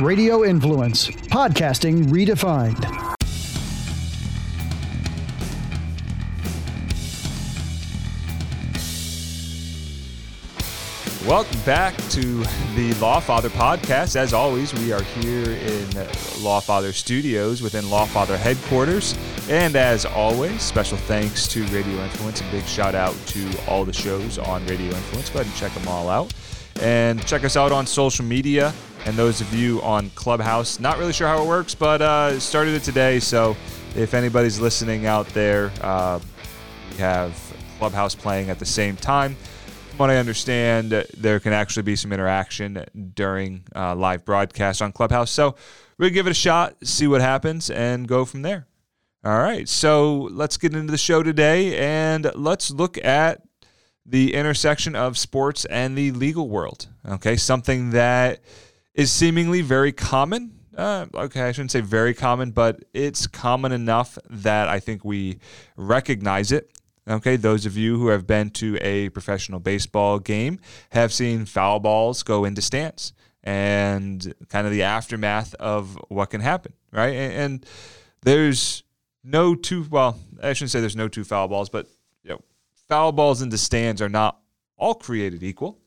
Radio Influence, podcasting redefined. Welcome back to the Lawfather podcast. As always, we are here in Lawfather Studios within Lawfather headquarters. And as always, special thanks to Radio Influence and big shout out to all the shows on Radio Influence. Go ahead and check them all out. And check us out on social media. And those of you on Clubhouse, not really sure how it works, but uh, started it today. So if anybody's listening out there, uh, we have Clubhouse playing at the same time From what I understand, there can actually be some interaction during uh, live broadcast on Clubhouse. So we'll give it a shot, see what happens, and go from there. All right. So let's get into the show today and let's look at the intersection of sports and the legal world. Okay. Something that is seemingly very common. Uh, okay, I shouldn't say very common, but it's common enough that I think we recognize it Okay, those of you who have been to a professional baseball game have seen foul balls go into stands and kind of the aftermath of what can happen, right? And, and there's no two, well, I shouldn't say there's no two foul balls, but you know, foul balls into stands are not all created equal.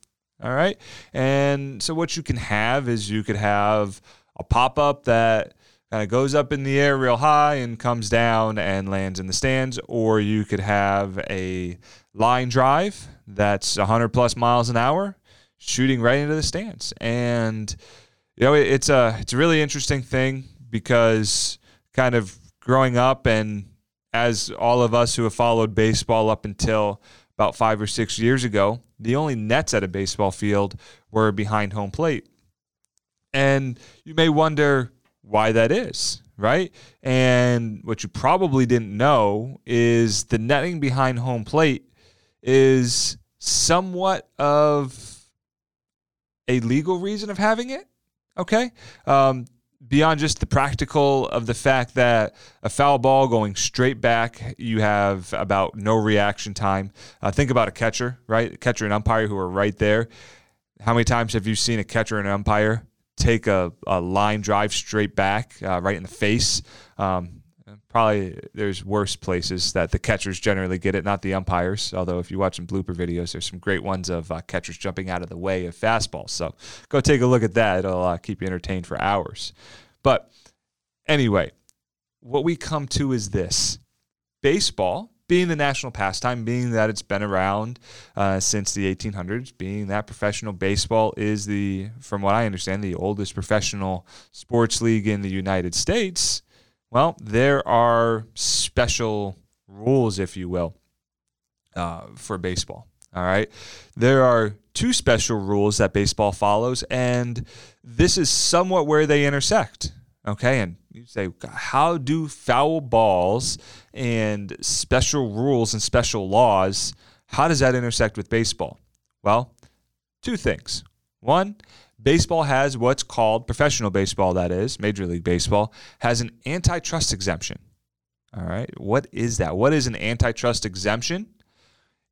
All right. And so what you can have is you could have a pop up that kind of goes up in the air real high and comes down and lands in the stands, or you could have a line drive that's 100 plus miles an hour shooting right into the stands. And you know, it's a it's a really interesting thing because kind of growing up and as all of us who have followed baseball up until about 5 or 6 years ago, the only nets at a baseball field were behind home plate. And you may wonder, why that is, right? And what you probably didn't know is the netting behind home plate is somewhat of a legal reason of having it. Okay. Um, beyond just the practical of the fact that a foul ball going straight back, you have about no reaction time. Uh, think about a catcher, right? A catcher and umpire who are right there. How many times have you seen a catcher and an umpire take a, a line drive straight back, uh, right in the face. Um, probably there's worse places that the catchers generally get it, not the umpires. Although if you watch some blooper videos, there's some great ones of uh, catchers jumping out of the way of fastballs. So go take a look at that. It'll uh, keep you entertained for hours. But anyway, what we come to is this: baseball being the national pastime, being that it's been around uh, since the 1800s, being that professional baseball is the, from what I understand, the oldest professional sports league in the United States, well, there are special rules, if you will, uh, for baseball. All right. There are two special rules that baseball follows, and this is somewhat where they intersect. Okay. And you say, how do foul balls and special rules and special laws, how does that intersect with baseball? Well, two things. One, baseball has what's called professional baseball, that is, Major League Baseball, has an antitrust exemption. All right. What is that? What is an antitrust exemption?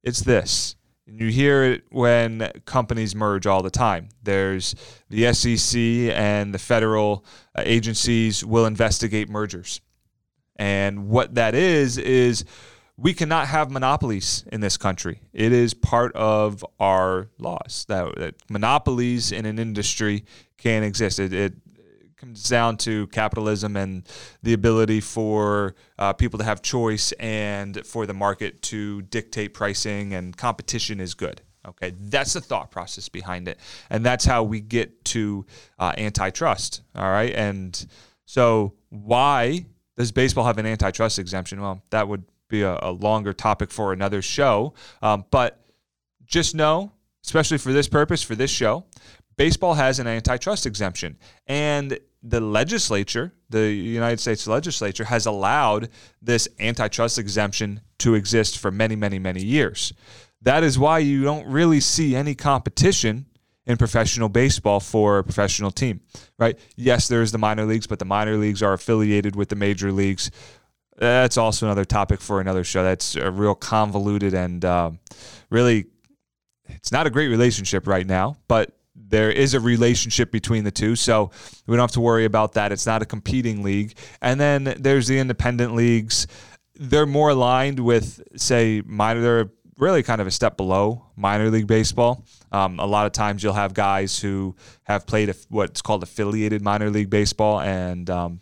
It's this and you hear it when companies merge all the time. There's the SEC and the federal uh, agencies will investigate mergers. And what that is, is we cannot have monopolies in this country. It is part of our laws that, that monopolies in an industry can exist. It, it, comes down to capitalism and the ability for uh, people to have choice and for the market to dictate pricing and competition is good. Okay, that's the thought process behind it, and that's how we get to uh, antitrust. All right, and so why does baseball have an antitrust exemption? Well, that would be a, a longer topic for another show, um, but just know, especially for this purpose, for this show, baseball has an antitrust exemption, and the legislature, the United States legislature, has allowed this antitrust exemption to exist for many, many, many years. That is why you don't really see any competition in professional baseball for a professional team, right? Yes, there is the minor leagues, but the minor leagues are affiliated with the major leagues. That's also another topic for another show. That's a real convoluted and uh, really, it's not a great relationship right now, but there is a relationship between the two, so we don't have to worry about that. It's not a competing league. And then there's the independent leagues. They're more aligned with, say, minor. They're really kind of a step below minor league baseball. Um, a lot of times you'll have guys who have played what's called affiliated minor league baseball, and um,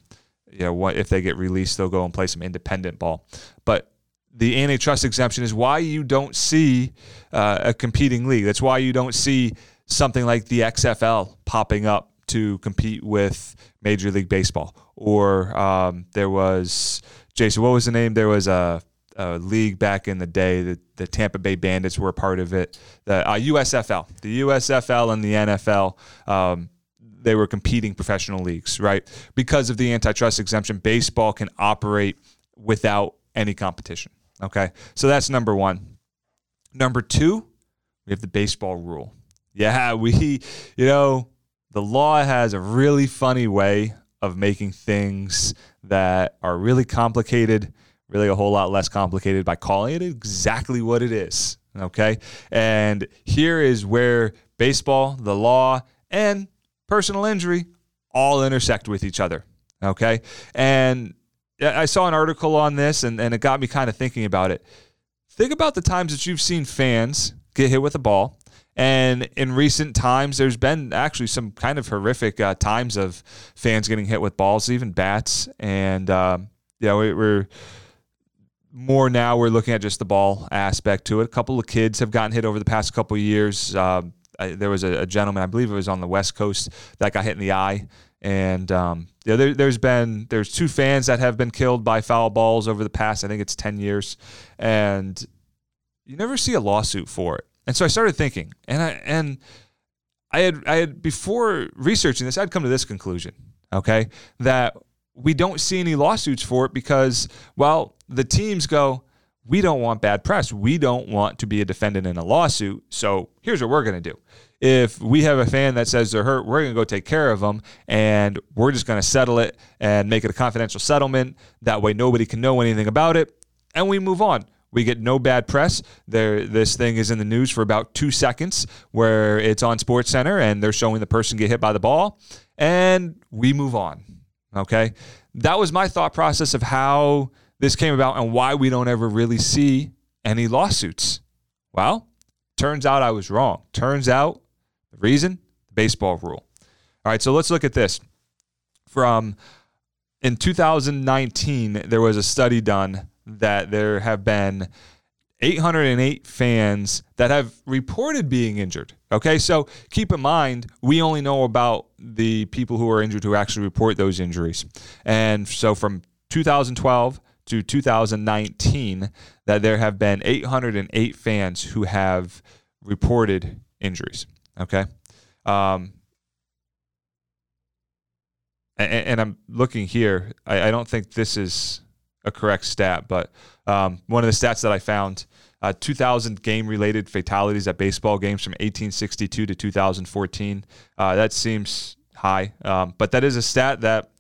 you know, what, if they get released, they'll go and play some independent ball. But the antitrust exemption is why you don't see uh, a competing league. That's why you don't see something like the XFL popping up to compete with Major League Baseball. Or um, there was, Jason, what was the name? There was a, a league back in the day that the Tampa Bay Bandits were a part of it. The uh, USFL, the USFL and the NFL. Um, they were competing professional leagues, right? Because of the antitrust exemption, baseball can operate without any competition. Okay. So that's number one. Number two, we have the baseball rule. Yeah, we, you know, the law has a really funny way of making things that are really complicated really a whole lot less complicated by calling it exactly what it is. Okay. And here is where baseball, the law, and personal injury all intersect with each other. Okay. And I saw an article on this and, and it got me kind of thinking about it. Think about the times that you've seen fans get hit with a ball. And in recent times, there's been actually some kind of horrific uh, times of fans getting hit with balls, even bats. And, um, you know, we, we're more now we're looking at just the ball aspect to it. A couple of kids have gotten hit over the past couple of years. Um, I, there was a, a, gentleman, I believe it was on the West Coast, that got hit in the eye. And um, yeah, there, has been there's two fans that have been killed by foul balls over the past. I think it's ten years, and you never see a lawsuit for it. And so I started thinking, and I and I had I had before researching this, I'd come to this conclusion. Okay, that we don't see any lawsuits for it because, well, the teams go, we don't want bad press. We don't want to be a defendant in a lawsuit. So here's what we're going to do. If we have a fan that says they're hurt, we're going to go take care of them and we're just going to settle it and make it a confidential settlement. That way, nobody can know anything about it. And we move on. We get no bad press. There, this thing is in the news for about two seconds, where it's on Sports Center and they're showing the person get hit by the ball, and we move on. Okay. That was my thought process of how this came about and why we don't ever really see any lawsuits. Well, turns out I was wrong. Turns out the reason the baseball rule. All right. So let's look at this. From in 2019, there was a study done that there have been 808 fans that have reported being injured. Okay, so keep in mind, we only know about the people who are injured who actually report those injuries. And so from 2012 to 2019, that there have been 808 fans who have reported injuries. Okay. Um, and, and, I'm looking here. I, I don't think this is a correct stat, but um, one of the stats that I found uh, 2,000 game related fatalities at baseball games from 1862 to 2014. Uh, that seems high, um, but that is a stat that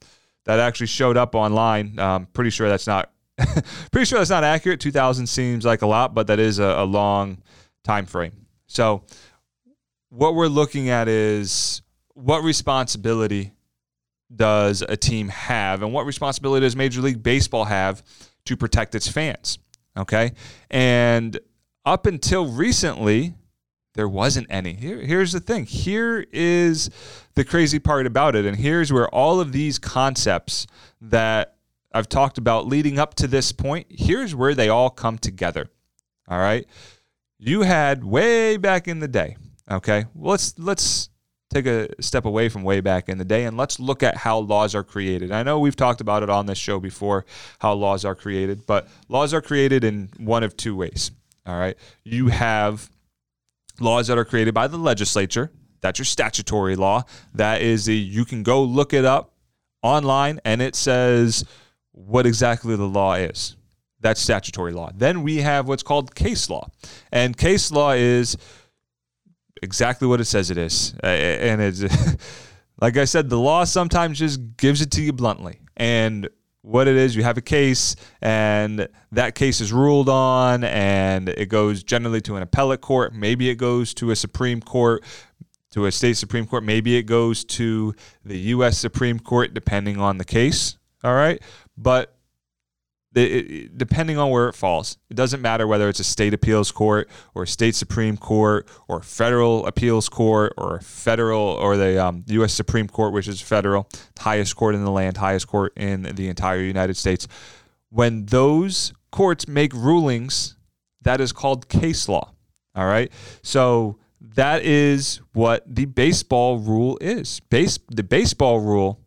that actually showed up online. Um, pretty sure that's not pretty sure that's not accurate. 2,000 seems like a lot, but that is a, a long time frame. So what we're looking at is what responsibility does a team have, and what responsibility does Major League Baseball have to protect its fans? Okay. And up until recently, there wasn't any. Here, here's the thing. Here is the crazy part about it. And here's where all of these concepts that I've talked about leading up to this point, here's where they all come together. All right. You had way back in the day. Okay. Let's let's take a step away from way back in the day and let's look at how laws are created. I know we've talked about it on this show before, how laws are created, but laws are created in one of two ways. All right. You have laws that are created by the legislature. That's your statutory law. That is a, you can go look it up online and it says what exactly the law is. That's statutory law. Then we have what's called case law. And case law is exactly what it says it is. Uh, and it's like I said, the law sometimes just gives it to you bluntly. And what it is, you have a case, and that case is ruled on, and it goes generally to an appellate court. Maybe it goes to a Supreme Court. to a state Supreme Court. Maybe it goes to the U.S. Supreme Court, depending on the case. All right. But it, depending on where it falls, it doesn't matter whether it's a state appeals court or a state Supreme Court or federal appeals court or federal or the um, U.S. Supreme Court, which is federal, highest court in the land, highest court in the entire United States. When those courts make rulings, that is called case law. All right. So that is what the baseball rule is. Base the baseball rule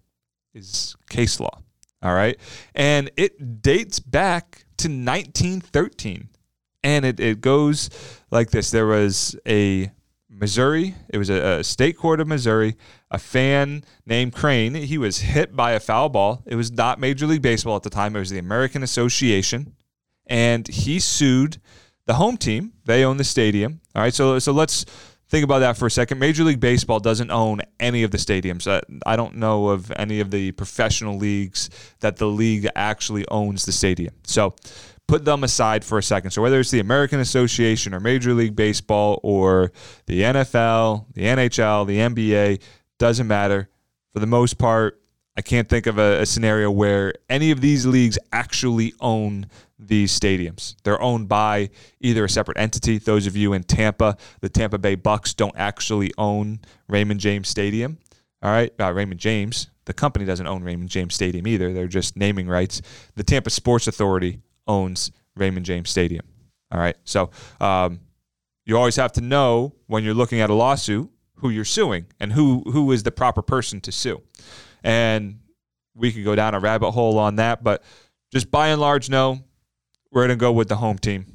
is case law. All right. And it dates back to 1913. And it, it goes like this there was a Missouri, it was a, a, state court of Missouri, a fan named Crane. He was hit by a foul ball. It was not Major League Baseball at the time, it was the American Association. And he sued the home team. They own the stadium. All right. So, so let's think about that for a second. Major League Baseball doesn't own any of the stadiums. Uh, I don't know of any of the professional leagues that the league actually owns the stadium. So put them aside for a second. So whether it's the American Association or Major League Baseball or the NFL, the NHL, the NBA, doesn't matter. For the most part, I can't think of a, a scenario where any of these leagues actually own these stadiums. They're owned by either a separate entity. Those of you in Tampa, the Tampa Bay Bucs don't actually own Raymond James Stadium. All right, uh, Raymond James. The company doesn't own Raymond James Stadium either. They're just naming rights. The Tampa Sports Authority owns Raymond James Stadium. All right, so um, you always have to know when you're looking at a lawsuit who you're suing and who who is the proper person to sue. And we could go down a rabbit hole on that, but just by and large, no, we're going to go with the home team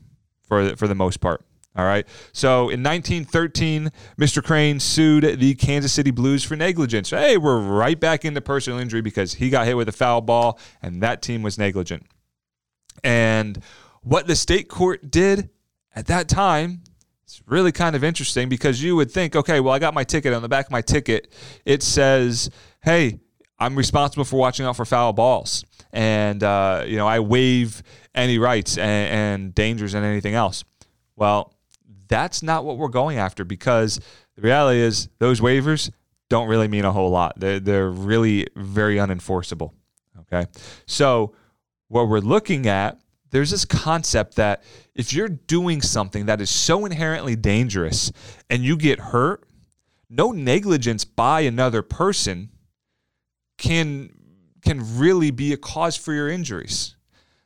for the, for the most part. All right. So in 1913, Mr. Crane sued the Kansas City Blues for negligence. Hey, we're right back into personal injury because he got hit with a foul ball and that team was negligent. And what the state court did at that time it's really kind of interesting because you would think, okay, well, I got my ticket. On the back of my ticket, it says, hey, I'm responsible for watching out for foul balls. And, uh, you know, I waive any rights and, and dangers and anything else. Well, that's not what we're going after because the reality is those waivers don't really mean a whole lot. They're, they're really very unenforceable. Okay. So, what we're looking at, there's this concept that if you're doing something that is so inherently dangerous and you get hurt, no negligence by another person can can really be a cause for your injuries.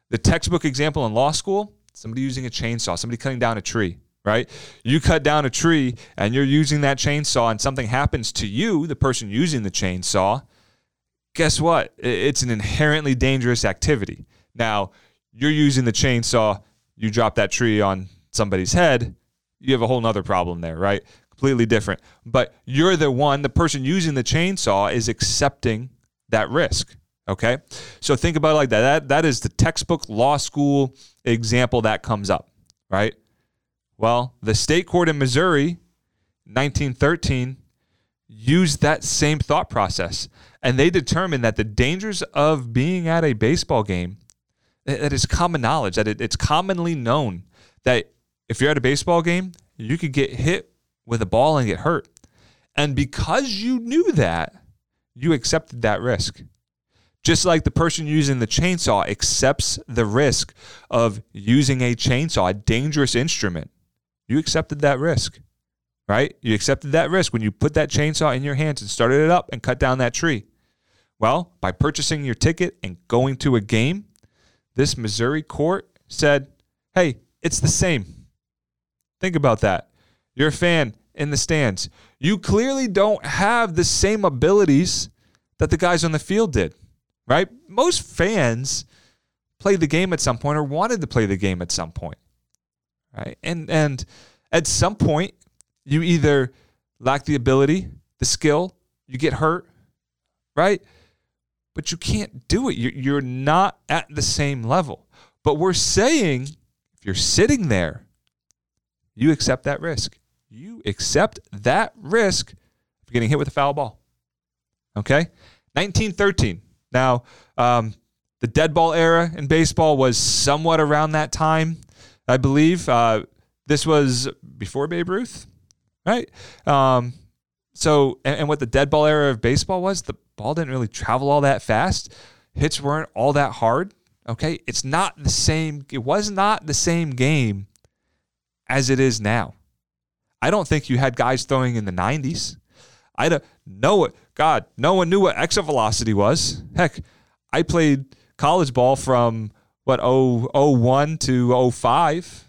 The textbook example in law school somebody using a chainsaw, somebody cutting down a tree, right? You cut down a tree and you're using that chainsaw, and something happens to you, the person using the chainsaw. Guess what? It's an inherently dangerous activity. Now, you're using the chainsaw, you drop that tree on somebody's head, you have a whole nother problem there, right? Completely different. But you're the one, the person using the chainsaw is accepting that risk. Okay. So think about it like that. That that is the textbook law school example that comes up, right? Well, the state court in Missouri, 1913, used that same thought process. And they determined that the dangers of being at a baseball game, that is common knowledge, that it, it's commonly known that if you're at a baseball game, you could get hit with a ball and get hurt. And because you knew that, you accepted that risk. Just like the person using the chainsaw accepts the risk of using a chainsaw, a dangerous instrument, you accepted that risk, right? You accepted that risk when you put that chainsaw in your hands and started it up and cut down that tree. Well, by purchasing your ticket and going to a game, this Missouri court said, hey, it's the same. Think about that. You're a fan in the stands. You clearly don't have the same abilities that the guys on the field did right? Most fans played the game at some point or wanted to play the game at some point, right? And and at some point, you either lack the ability, the skill, you get hurt, right? But you can't do it. You're, not at the same level. But we're saying if you're sitting there, you accept that risk. You accept that risk of getting hit with a foul ball. Okay? 1913, now, um, the dead ball era in baseball was somewhat around that time, I believe. Uh, this was before Babe Ruth, right? Um, So, and, and what the dead ball era of baseball was, the ball didn't really travel all that fast. Hits weren't all that hard. Okay. It's not the same. It was not the same game as it is now. I don't think you had guys throwing in the 90s. I don't know it. God, no one knew what exit velocity was. Heck, I played college ball from what 01 to 05.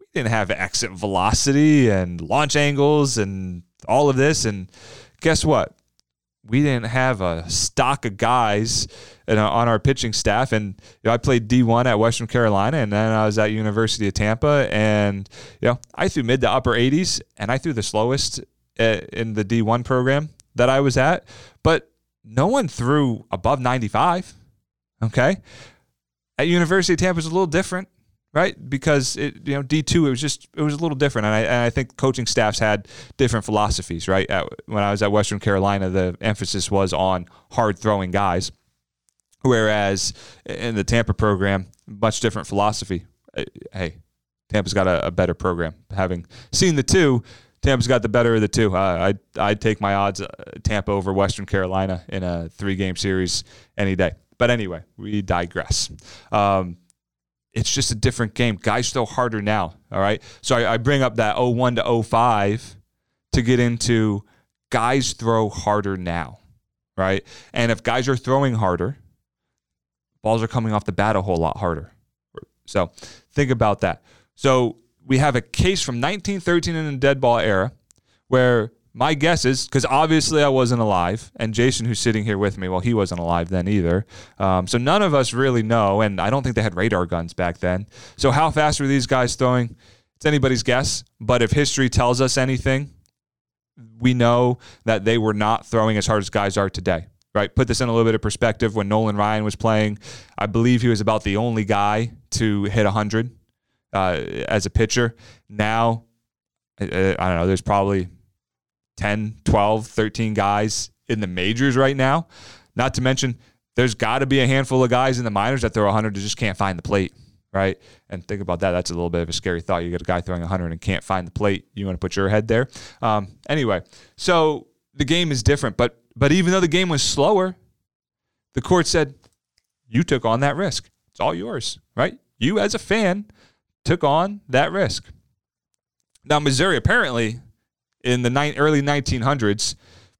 We didn't have exit velocity and launch angles and all of this. And guess what? We didn't have a stock of guys on our pitching staff. And you know, I played D1 at Western Carolina, and then I was at University of Tampa. And you know, I threw mid to upper 80s, and I threw the slowest uh, in the D1 program that I was at. But no one threw above 95. Okay. At University of Tampa was a little different, right? Because it, you know, D two it was just it was a little different, and I and I think coaching staffs had different philosophies, right? At, when I was at Western Carolina, the emphasis was on hard throwing guys, whereas in the Tampa program, much different philosophy. Hey, Tampa's got a, a better program. Having seen the two, Tampa's got the better of the two. Uh, I'd, I'd take my odds uh, Tampa over Western Carolina in a three game series any day. But anyway, we digress. Um, it's just a different game. Guys throw harder now. All right. So I, I bring up that 01 to 05 to get into guys throw harder now. Right. And if guys are throwing harder, balls are coming off the bat a whole lot harder. So think about that. So we have a case from 1913 in the dead ball era where my guess is because obviously I wasn't alive, and Jason, who's sitting here with me, well, he wasn't alive then either. Um, so none of us really know, and I don't think they had radar guns back then. So how fast were these guys throwing? It's anybody's guess. But if history tells us anything, we know that they were not throwing as hard as guys are today. Right? Put this in a little bit of perspective. When Nolan Ryan was playing, I believe he was about the only guy to hit 100 uh, as a pitcher. Now, I, I don't know. There's probably 10, 12, 13 guys in the majors right now. Not to mention, there's got to be a handful of guys in the minors that throw 100 that just can't find the plate, right? And think about that. That's a little bit of a scary thought. You get a guy throwing 100 and can't find the plate. You want to put your head there. Um, anyway, so the game is different, but but even though the game was slower, the court said you took on that risk. It's all yours, right? You as a fan took on that risk. Now Missouri apparently in the ni- early 1900s,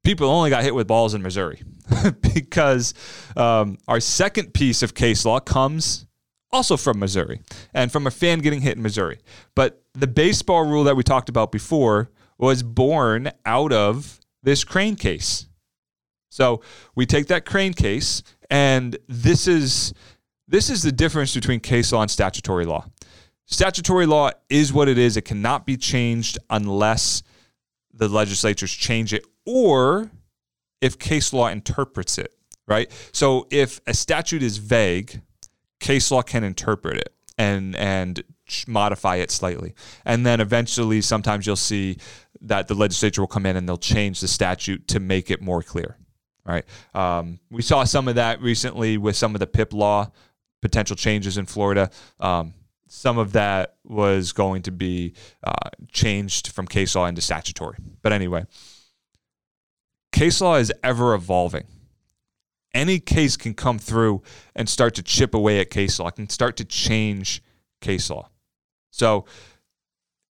people only got hit with balls in Missouri because um, our second piece of case law comes also from Missouri and from a fan getting hit in Missouri. But the baseball rule that we talked about before was born out of this crane case. So we take that crane case, and this is this is the difference between case law and statutory law. Statutory law is what it is. It cannot be changed unless the legislatures change it or if case law interprets it, right? So if a statute is vague, case law can interpret it and and modify it slightly. And then eventually sometimes you'll see that the legislature will come in and they'll change the statute to make it more clear. Right. Um, we saw some of that recently with some of the PIP law potential changes in Florida. Um, some of that was going to be uh, changed from case law into statutory. But anyway, case law is ever evolving. Any case can come through and start to chip away at case law, can start to change case law. So,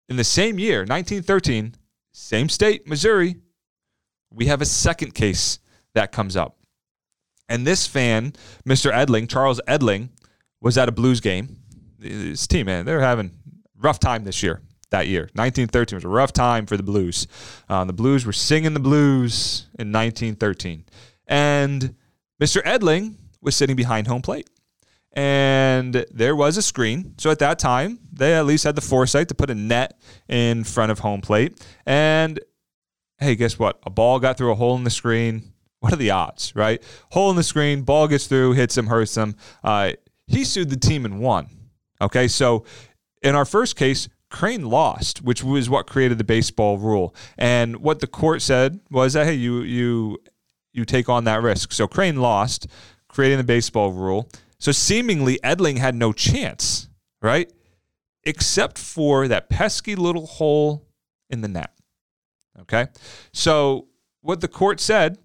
in the same year, 1913, same state, Missouri, we have a second case that comes up. And this fan, Mr. Edling, Charles Edling, was at a Blues game this team, man, they're having rough time this year. That year, 1913 was a rough time for the Blues. Uh, the Blues were singing the blues in 1913, and Mr. Edling was sitting behind home plate and there was a screen. So at that time, they at least had the foresight to put a net in front of home plate. And hey, guess what? A ball got through a hole in the screen. What are the odds, right? Hole in the screen, ball gets through, hits him, hurts him. Uh, he sued the team and won. Okay, so in our first case, Crane lost, which was what created the baseball rule. And what the court said was that hey, you you you take on that risk. So Crane lost, creating the baseball rule. So seemingly Edling had no chance, right? Except for that pesky little hole in the net. Okay? So what the court said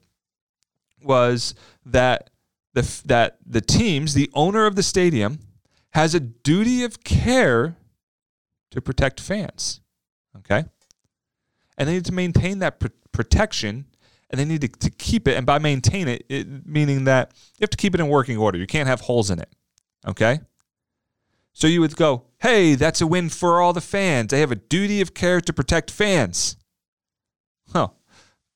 was that the that the teams, the owner of the stadium, has a duty of care to protect fans. Okay, and they need to maintain that pr- protection, and they need to, to keep it. And by maintain it, it, meaning that you have to keep it in working order. You can't have holes in it. Okay. So you would go, hey, that's a win for all the fans. They have a duty of care to protect fans. Huh.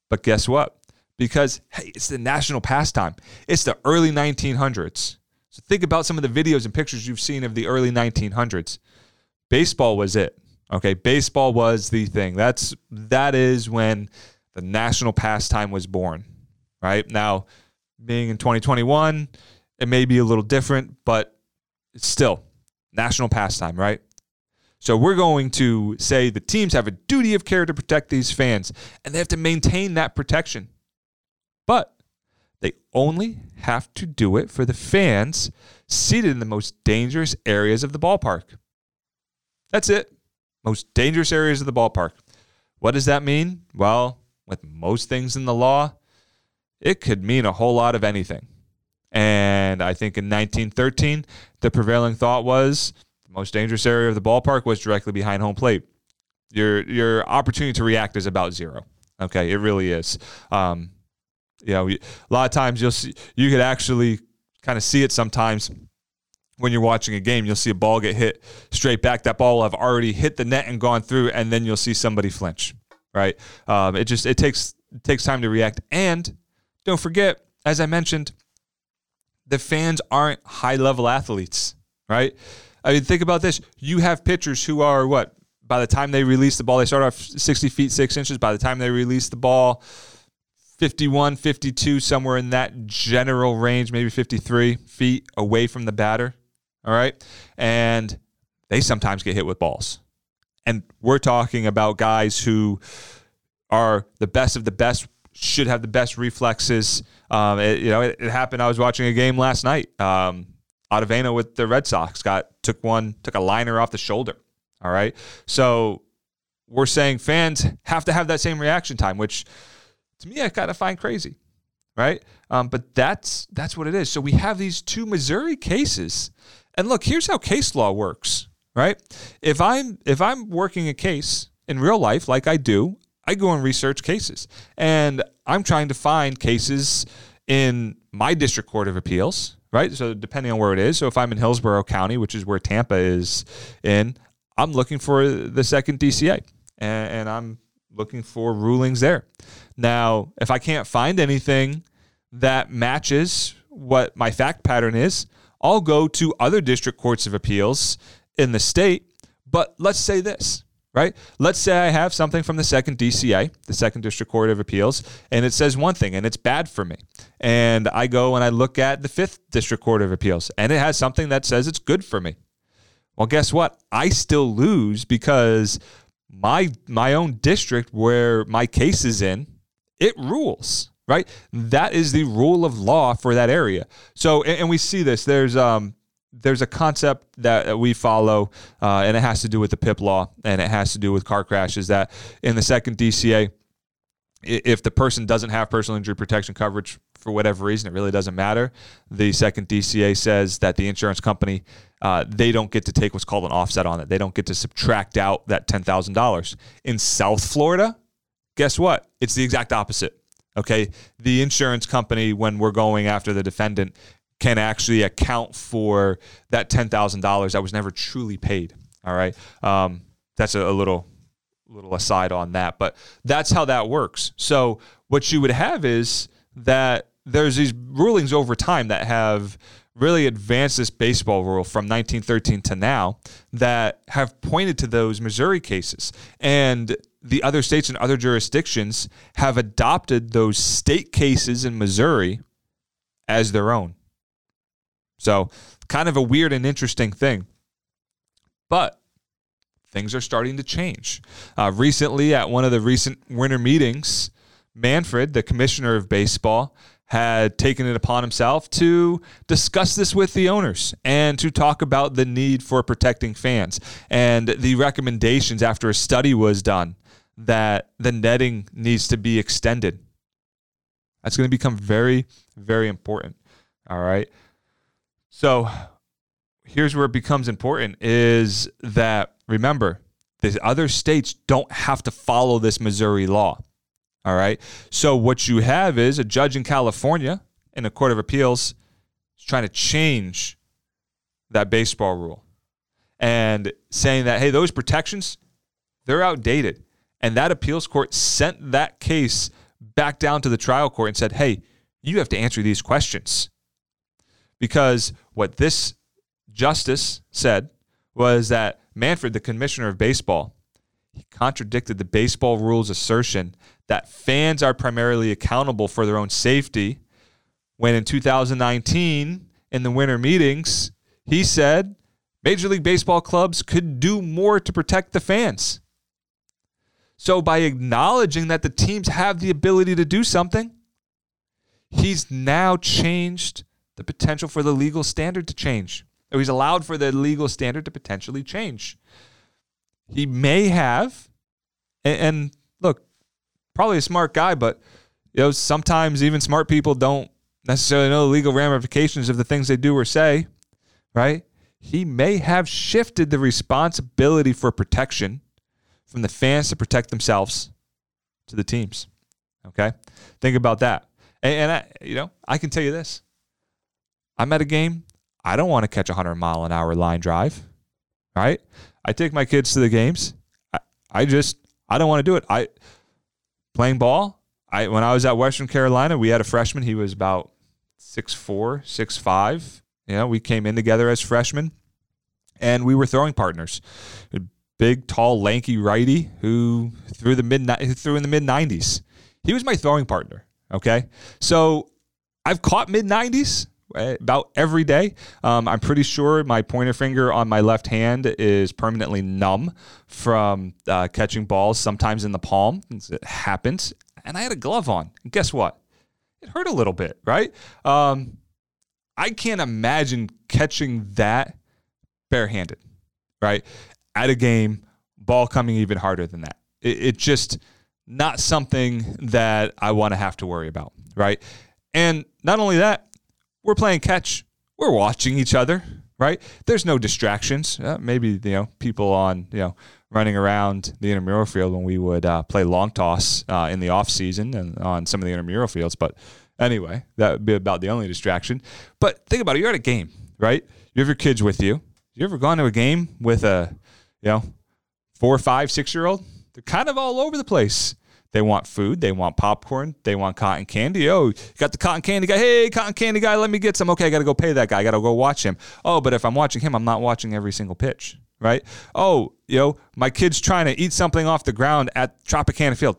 But guess what? Because, hey, it's the national pastime. It's the early 1900s. So think about some of the videos and pictures you've seen of the early 1900s. Baseball was it. Okay, baseball was the thing. That's that is when the national pastime was born. Right? Now, being in 2021, it may be a little different, but still national pastime, right? So we're going to say the teams have a duty of care to protect these fans, and they have to maintain that protection. But they only have to do it for the fans seated in the most dangerous areas of the ballpark. That's it. Most dangerous areas of the ballpark. What does that mean? Well, with most things in the law, it could mean a whole lot of anything. And I think in 1913, the prevailing thought was the most dangerous area of the ballpark was directly behind home plate. Your your opportunity to react is about zero. Okay, it really is. Um, you know, a lot of times you'll see you could actually kind of see it sometimes when you're watching a game. You'll see a ball get hit straight back. That ball will have already hit the net and gone through, and then you'll see somebody flinch. Right? Um, it just it takes it takes time to react. And don't forget, as I mentioned, the fans aren't high level athletes, right? I mean, think about this. You have pitchers who are what? By the time they release the ball, they start off 60 feet, six inches. By the time they release the ball, 51, 52, somewhere in that general range, maybe 53 feet away from the batter. All right. And they sometimes get hit with balls. And we're talking about guys who are the best of the best, should have the best reflexes, um, it, you know, it, it, happened. I was watching a game last night. Um, Ottavino with the Red Sox got took one, took a liner off the shoulder. All right, so we're saying fans have to have that same reaction time, which to me I kind of find crazy, right? Um, but that's that's what it is. So we have these two Missouri cases, and look, here's how case law works, right? If I'm if I'm working a case in real life like I do, I go and research cases, and I'm trying to find cases in my district court of appeals, right? So depending on where it is. So if I'm in Hillsborough County, which is where Tampa is in, I'm looking for the second DCA, and, and I'm looking for rulings there. Now, if I can't find anything that matches what my fact pattern is, I'll go to other district courts of appeals in the state. But let's say this right? Let's say I have something from the second DCA, the second district court of appeals, and it says one thing and it's bad for me. And I go and I look at the fifth district court of appeals and it has something that says it's good for me. Well, guess what? I still lose because my my own district where my case is in, it rules right? That is the rule of law for that area. So, and, and we see this. There's um, there's a concept that we follow, uh, and it has to do with the PIP law, and it has to do with car crashes. That in the second DCA, if the person doesn't have personal injury protection coverage for whatever reason, it really doesn't matter. The second DCA says that the insurance company uh, they don't get to take what's called an offset on it. They don't get to subtract out that ten thousand dollars. In South Florida, guess what? It's the exact opposite. Okay, the insurance company, when we're going after the defendant, can actually account for that $10,000 that was never truly paid. All right. Um, that's a, a little little aside on that, but that's how that works. So what you would have is that there's these rulings over time that have really advanced this baseball rule from 1913 to now that have pointed to those Missouri cases. And the other states and other jurisdictions have adopted those state cases in Missouri as their own. So, kind of a weird and interesting thing. But things are starting to change. Uh, recently, at one of the recent winter meetings, Manfred, the commissioner of baseball, had taken it upon himself to discuss this with the owners and to talk about the need for protecting fans and the recommendations after a study was done that the netting needs to be extended That's going to become very, very important. All right. So here's where it becomes important is that remember, the other states don't have to follow this Missouri law. All right. So what you have is a judge in California in a court of appeals is trying to change that baseball rule and saying that, hey, those protections, they're outdated. And that appeals court sent that case back down to the trial court and said, hey, you have to answer these questions. Because what this justice said was that Manfred, the commissioner of baseball, he contradicted the baseball rules assertion that fans are primarily accountable for their own safety when in 2019 in the winter meetings he said Major League Baseball clubs could do more to protect the fans. So, by acknowledging that the teams have the ability to do something, he's now changed the potential for the legal standard to change. He's allowed for the legal standard to potentially change. He may have, and, and look, probably a smart guy, but you know, sometimes even smart people don't necessarily know the legal ramifications of the things they do or say, right? He may have shifted the responsibility for protection from the fans to protect themselves to the teams. Okay? Think about that. And, and I, you know, I can tell you this. I'm at a game. I don't want to catch a 100 mile an hour line drive, right? I take my kids to the games. I, I just, I don't want to do it. I, playing ball, I, when I was at Western Carolina, we had a freshman. He was about six four, six five. You know, we came in together as freshmen and we were throwing partners. A big, tall, lanky righty who threw the mid threw in the mid 90s. He was my throwing partner. Okay, so I've caught mid 90s eh, about every day. Um, I'm pretty sure my pointer finger on my left hand is permanently numb from uh, catching balls, sometimes in the palm. It happens. And I had a glove on. And guess what? It hurt a little bit, right? Um, I can't imagine catching that barehanded, right? At a game, ball coming even harder than that. It, it just not something that I want to have to worry about, right? And not only that, we're playing catch. We're watching each other, right? There's no distractions. Uh, maybe you know people on you know running around the intramural field when we would uh, play long toss uh, in the off season and on some of the intramural fields. But anyway, that would be about the only distraction. But think about it: you're at a game, right? You have your kids with you. You ever gone to a game with a, you know, four, five, six year old? They're kind of all over the place. They want food. They want popcorn. They want cotton candy. Oh, got the cotton candy guy. Hey, cotton candy guy, let me get some. Okay, I got to go pay that guy. I got to go watch him. Oh, but if I'm watching him, I'm not watching every single pitch, right? Oh, you know, my kid's trying to eat something off the ground at Tropicana Field.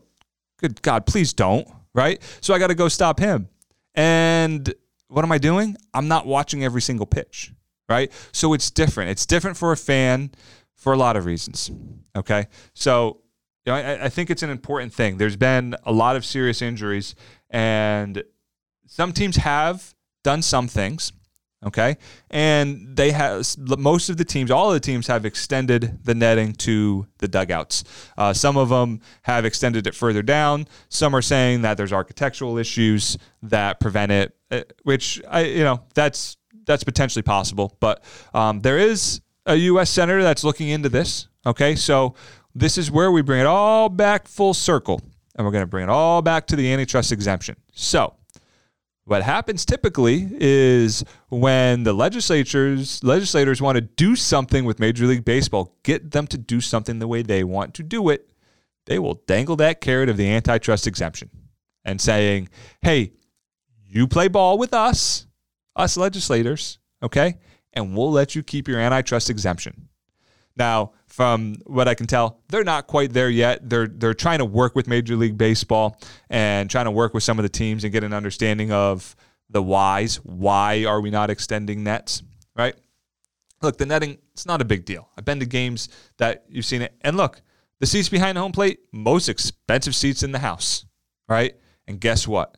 Good God, please don't, right? So I got to go stop him. And what am I doing? I'm not watching every single pitch, right? So it's different. It's different for a fan for a lot of reasons. Okay. So, you know, I, I think it's an important thing. There's been a lot of serious injuries, and some teams have done some things. Okay. And they have, most of the teams, all of the teams have extended the netting to the dugouts. Uh, some of them have extended it further down. Some are saying that there's architectural issues that prevent it, uh, which I, you know, that's, that's potentially possible. But um, there is a U.S. senator that's looking into this. Okay. So this is where we bring it all back full circle. And we're going to bring it all back to the antitrust exemption. So, what happens typically is when the legislatures legislators want to do something with Major League Baseball, get them to do something the way they want to do it, they will dangle that carrot of the antitrust exemption and saying, "Hey, you play ball with us, us legislators, okay? And we'll let you keep your antitrust exemption." Now, from what I can tell, they're not quite there yet. They're they're trying to work with Major League Baseball and trying to work with some of the teams and get an understanding of the whys. Why are we not extending nets? Right? Look, the netting, it's not a big deal. I've been to games that you've seen it. And look, the seats behind the home plate, most expensive seats in the house. Right? And guess what?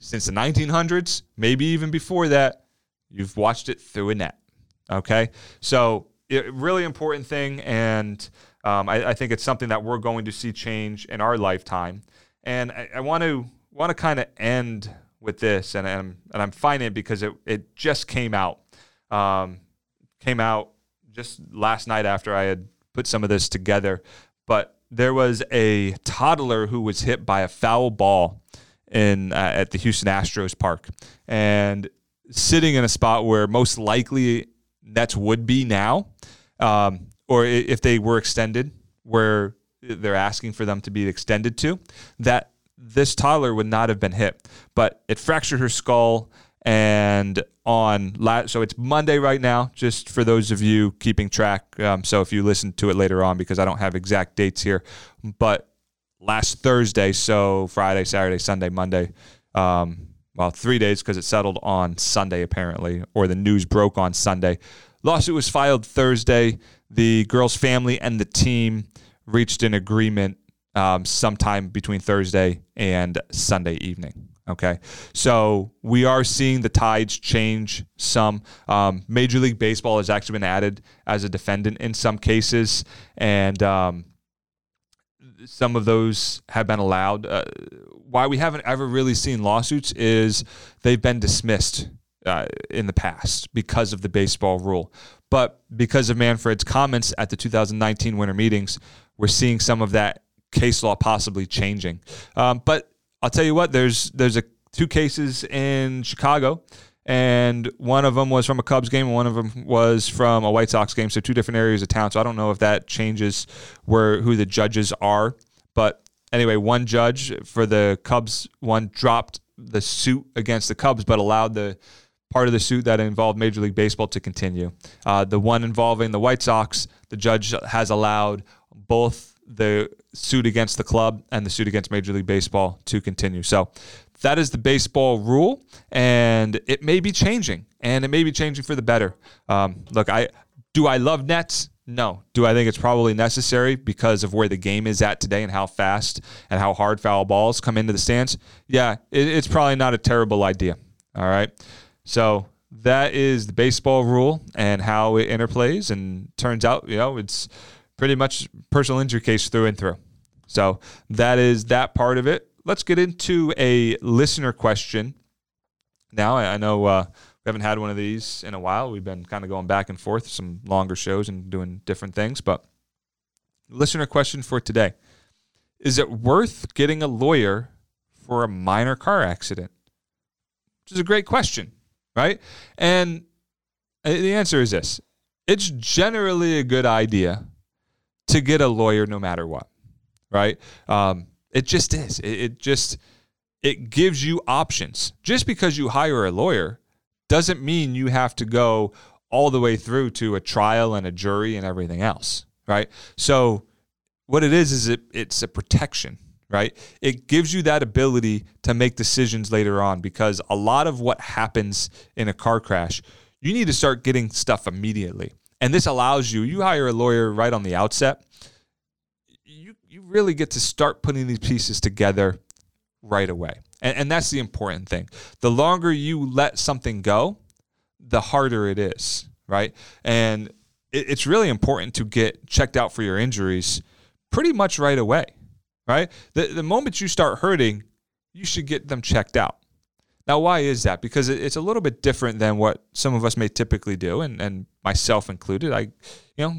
Since the 1900s, maybe even before that, you've watched it through a net. Okay? So it, really important thing, and um, I, I, think it's something that we're going to see change in our lifetime. And I, want to want to kind of end with this, and I'm and I'm finding it because it it just came out, um, came out just last night after I had put some of this together, but there was a toddler who was hit by a foul ball in uh, at the Houston Astros park, and sitting in a spot where most likely Nets would be now, um, or if they were extended, where they're asking for them to be extended to, that this toddler would not have been hit. But it fractured her skull. And on last, so it's Monday right now, just for those of you keeping track. Um, so if you listen to it later on, because I don't have exact dates here, but last Thursday, so Friday, Saturday, Sunday, Monday, um, well, three days because it settled on Sunday apparently, or the news broke on Sunday. Lawsuit was filed Thursday. The girl's family and the team reached an agreement um, sometime between Thursday and Sunday evening. Okay, so we are seeing the tides change some. Um, Major League Baseball has actually been added as a defendant in some cases, and um, some of those have been allowed. Uh, why we haven't ever really seen lawsuits is they've been dismissed uh, in the past because of the baseball rule. But because of Manfred's comments at the 2019 winter meetings, we're seeing some of that case law possibly changing. Um, but I'll tell you what, there's there's a two cases in Chicago, and one of them was from a Cubs game, and one of them was from a White Sox game. So two different areas of town. So I don't know if that changes where who the judges are. But anyway, one judge for the Cubs one dropped the suit against the Cubs, but allowed the part of the suit that involved Major League Baseball to continue. Uh, the one involving the White Sox, the judge has allowed both the suit against the club and the suit against Major League Baseball to continue. So that is the baseball rule, and it may be changing, and it may be changing for the better. Um, look, I do I love nets? No. Do I think it's probably necessary because of where the game is at today and how fast and how hard foul balls come into the stands? Yeah, it, it's probably not a terrible idea. All right. So that is the baseball rule and how it interplays. And turns out, you know, it's pretty much personal injury case through and through. So that is that part of it. Let's get into a listener question. Now I know uh, we haven't had one of these in a while. We've been kind of going back and forth, some longer shows and doing different things. But listener question for today: Is it worth getting a lawyer for a minor car accident? Which is a great question, right? And uh, the answer is this: It's generally a good idea to get a lawyer no matter what, right? Um, it just is. It, it just it gives you options. Just because you hire a lawyer doesn't mean you have to go all the way through to a trial and a jury and everything else, right? So what it is is it it's a protection, right? It gives you that ability to make decisions later on because a lot of what happens in a car crash, you need to start getting stuff immediately. And this allows you, you hire a lawyer right on the outset, you, really get to start putting these pieces together right away. And, and that's the important thing. The longer you let something go, the harder it is, right? And it, it's really important to get checked out for your injuries pretty much right away, right? The, the moment you start hurting, you should get them checked out. Now, why is that? Because it's a little bit different than what some of us may typically do, and, and myself included. I, you know,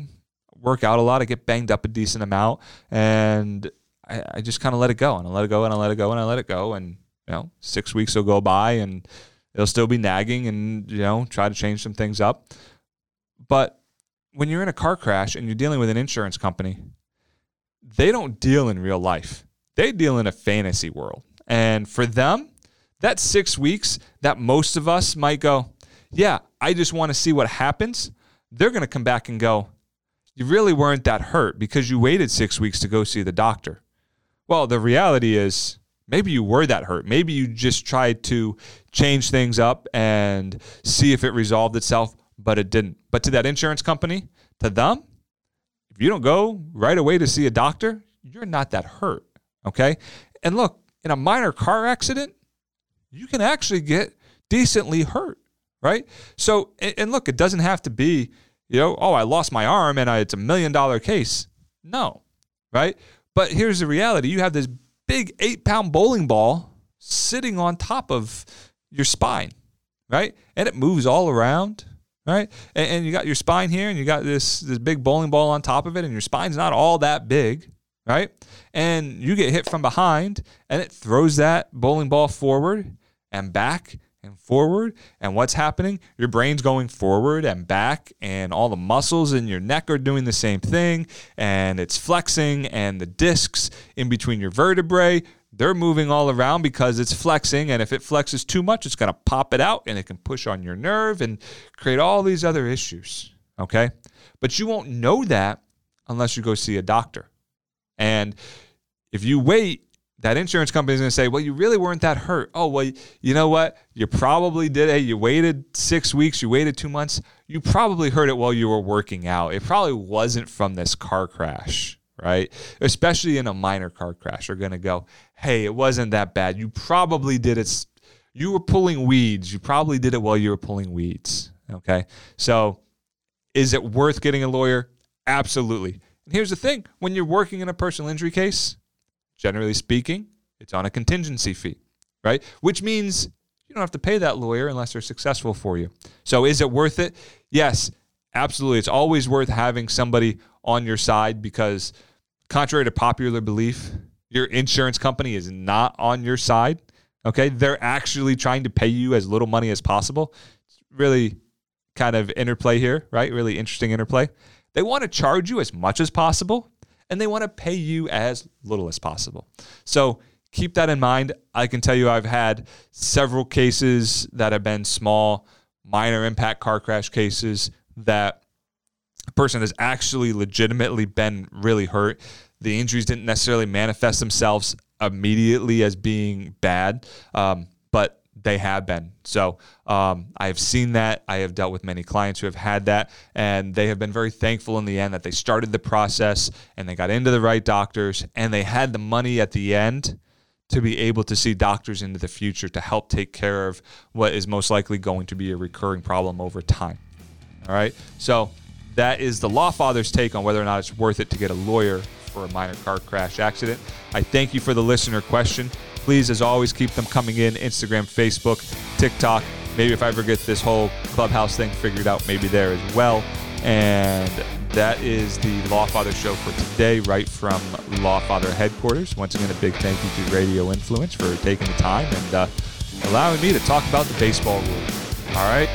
work out a lot. I get banged up a decent amount, and I, I just kind of let it go, and I let it go, and I let it go, and I let it go, and you know, six weeks will go by, and it'll still be nagging, and you know, try to change some things up. But when you're in a car crash and you're dealing with an insurance company, they don't deal in real life. They deal in a fantasy world, and for them that six weeks that most of us might go, yeah, I just want to see what happens. They're going to come back and go, you really weren't that hurt because you waited six weeks to go see the doctor. Well, the reality is maybe you were that hurt. Maybe you just tried to change things up and see if it resolved itself, but it didn't. But to that insurance company, to them, if you don't go right away to see a doctor, you're not that hurt. Okay. And look, in a minor car accident, you can actually get decently hurt, right? So, and, look, it doesn't have to be, you know, oh, I lost my arm and I, it's a million dollar case. No, right? But here's the reality you have this big eight pound bowling ball sitting on top of your spine, right? And it moves all around, right? And, and, you got your spine here, and you got this this big bowling ball on top of it, and your spine's not all that big, right? And you get hit from behind, and it throws that bowling ball forward and back and forward. And what's happening? Your brain's going forward and back, and all the muscles in your neck are doing the same thing, and it's flexing, and the discs in between your vertebrae. They're moving all around because it's flexing, and if it flexes too much, it's going to pop it out and it can push on your nerve and create all these other issues. Okay. But you won't know that unless you go see a doctor. And if you wait that insurance company is going to say, well, you really weren't that hurt. Oh, well, you know what? You probably did. Hey, you waited six weeks, you waited two months. You probably heard it while you were working out. It probably wasn't from this car crash, right? Especially in a minor car crash. You're going to go, hey, it wasn't that bad. You probably did it. You were pulling weeds. You probably did it while you were pulling weeds. Okay. So is it worth getting a lawyer? Absolutely. And here's the thing when you're working in a personal injury case, Generally speaking, it's on a contingency fee, right? Which means you don't have to pay that lawyer unless they're successful for you. So is it worth it? Yes, absolutely. It's always worth having somebody on your side because, contrary to popular belief, your insurance company is not on your side. Okay. They're actually trying to pay you as little money as possible. It's really kind of interplay here, right? Really interesting interplay. They want to charge you as much as possible and they want to pay you as little as possible. So keep that in mind. I can tell you I've had several cases that have been small, minor impact car crash cases that a person has actually legitimately been really hurt. The injuries didn't necessarily manifest themselves immediately as being bad, um, but they have been. So um, I have seen that. I have dealt with many clients who have had that, and they have been very thankful in the end that they started the process and they got into the right doctors and they had the money at the end to be able to see doctors into the future to help take care of what is most likely going to be a recurring problem over time. All right. So that is the Lawfather's take on whether or not it's worth it to get a lawyer for a minor car crash accident. I thank you for the listener question. Please, as always, keep them coming in Instagram, Facebook, TikTok. Maybe if I ever get this whole clubhouse thing figured out, maybe there as well. And that is the Lawfather show for today, right from Lawfather headquarters. Once again, a big thank you to Radio Influence for taking the time and uh, allowing me to talk about the baseball rules. All right.